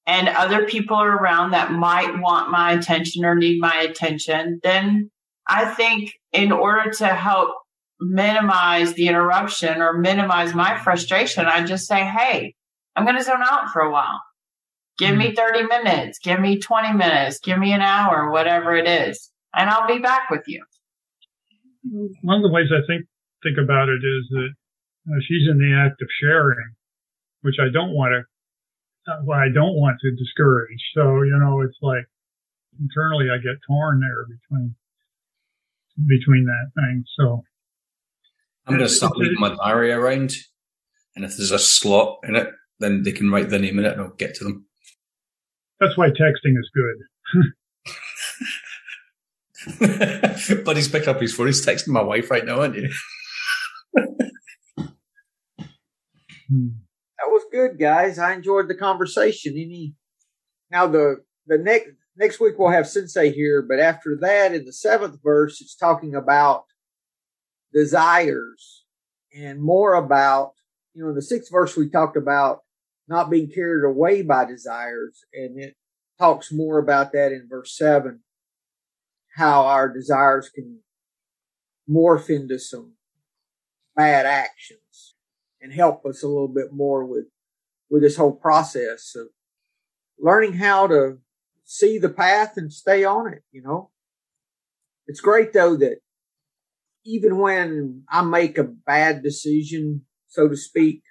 and other people are around that might want my attention or need my attention, then I think in order to help minimize the interruption or minimize my frustration, I just say, Hey, I'm going to zone out for a while. Give mm-hmm. me 30 minutes, give me 20 minutes, give me an hour, whatever it is, and I'll be back with you. One of the ways I think, think about it is that uh, she's in the act of sharing, which I don't want to, uh, well, I don't want to discourage. So, you know, it's like internally I get torn there between, between that thing. So I'm going to start leaving my diary around, and if there's a slot in it, then they can write their name in it, and I'll get to them. That's why texting is good. Buddy's picked up his phone. He's texting my wife right now, aren't you? Hmm. that was good, guys. I enjoyed the conversation. Any now the the next next week we'll have Sensei here, but after that, in the seventh verse, it's talking about desires and more about, you know, in the sixth verse, we talked about not being carried away by desires. And it talks more about that in verse seven, how our desires can morph into some bad actions and help us a little bit more with, with this whole process of learning how to see the path and stay on it, you know. It's great though that even when I make a bad decision, so to speak,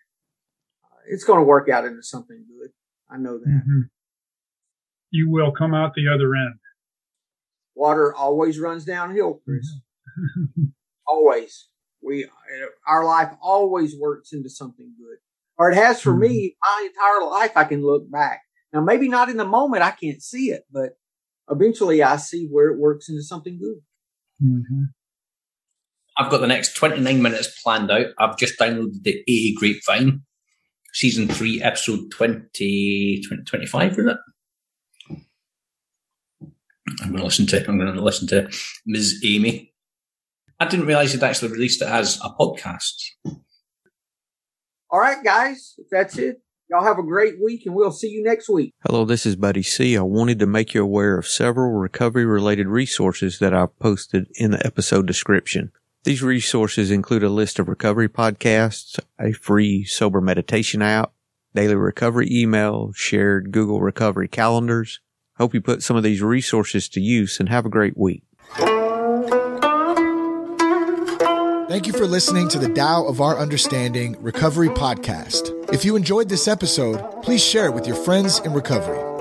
it's going to work out into something good. I know that. Mm-hmm. You will come out the other end. Water always runs downhill, Chris. Mm-hmm. always. We, our life always works into something good. Or it has for mm-hmm. me my entire life. I can look back. Now, maybe not in the moment. I can't see it, but eventually I see where it works into something good. I've got the next 29 minutes planned out. I've just downloaded the AA Grapevine, season three, episode 20, 20 25, is it? I'm going to listen to. I'm going to listen to Ms. Amy. I didn't realize it actually released it as a podcast. All right, guys, that's it. Y'all have a great week and we'll see you next week. Hello, this is Buddy C. I wanted to make you aware of several recovery related resources that I've posted in the episode description. These resources include a list of recovery podcasts, a free sober meditation app, daily recovery email, shared Google recovery calendars. Hope you put some of these resources to use and have a great week. Thank you for listening to the Tao of Our Understanding Recovery Podcast. If you enjoyed this episode, please share it with your friends in recovery.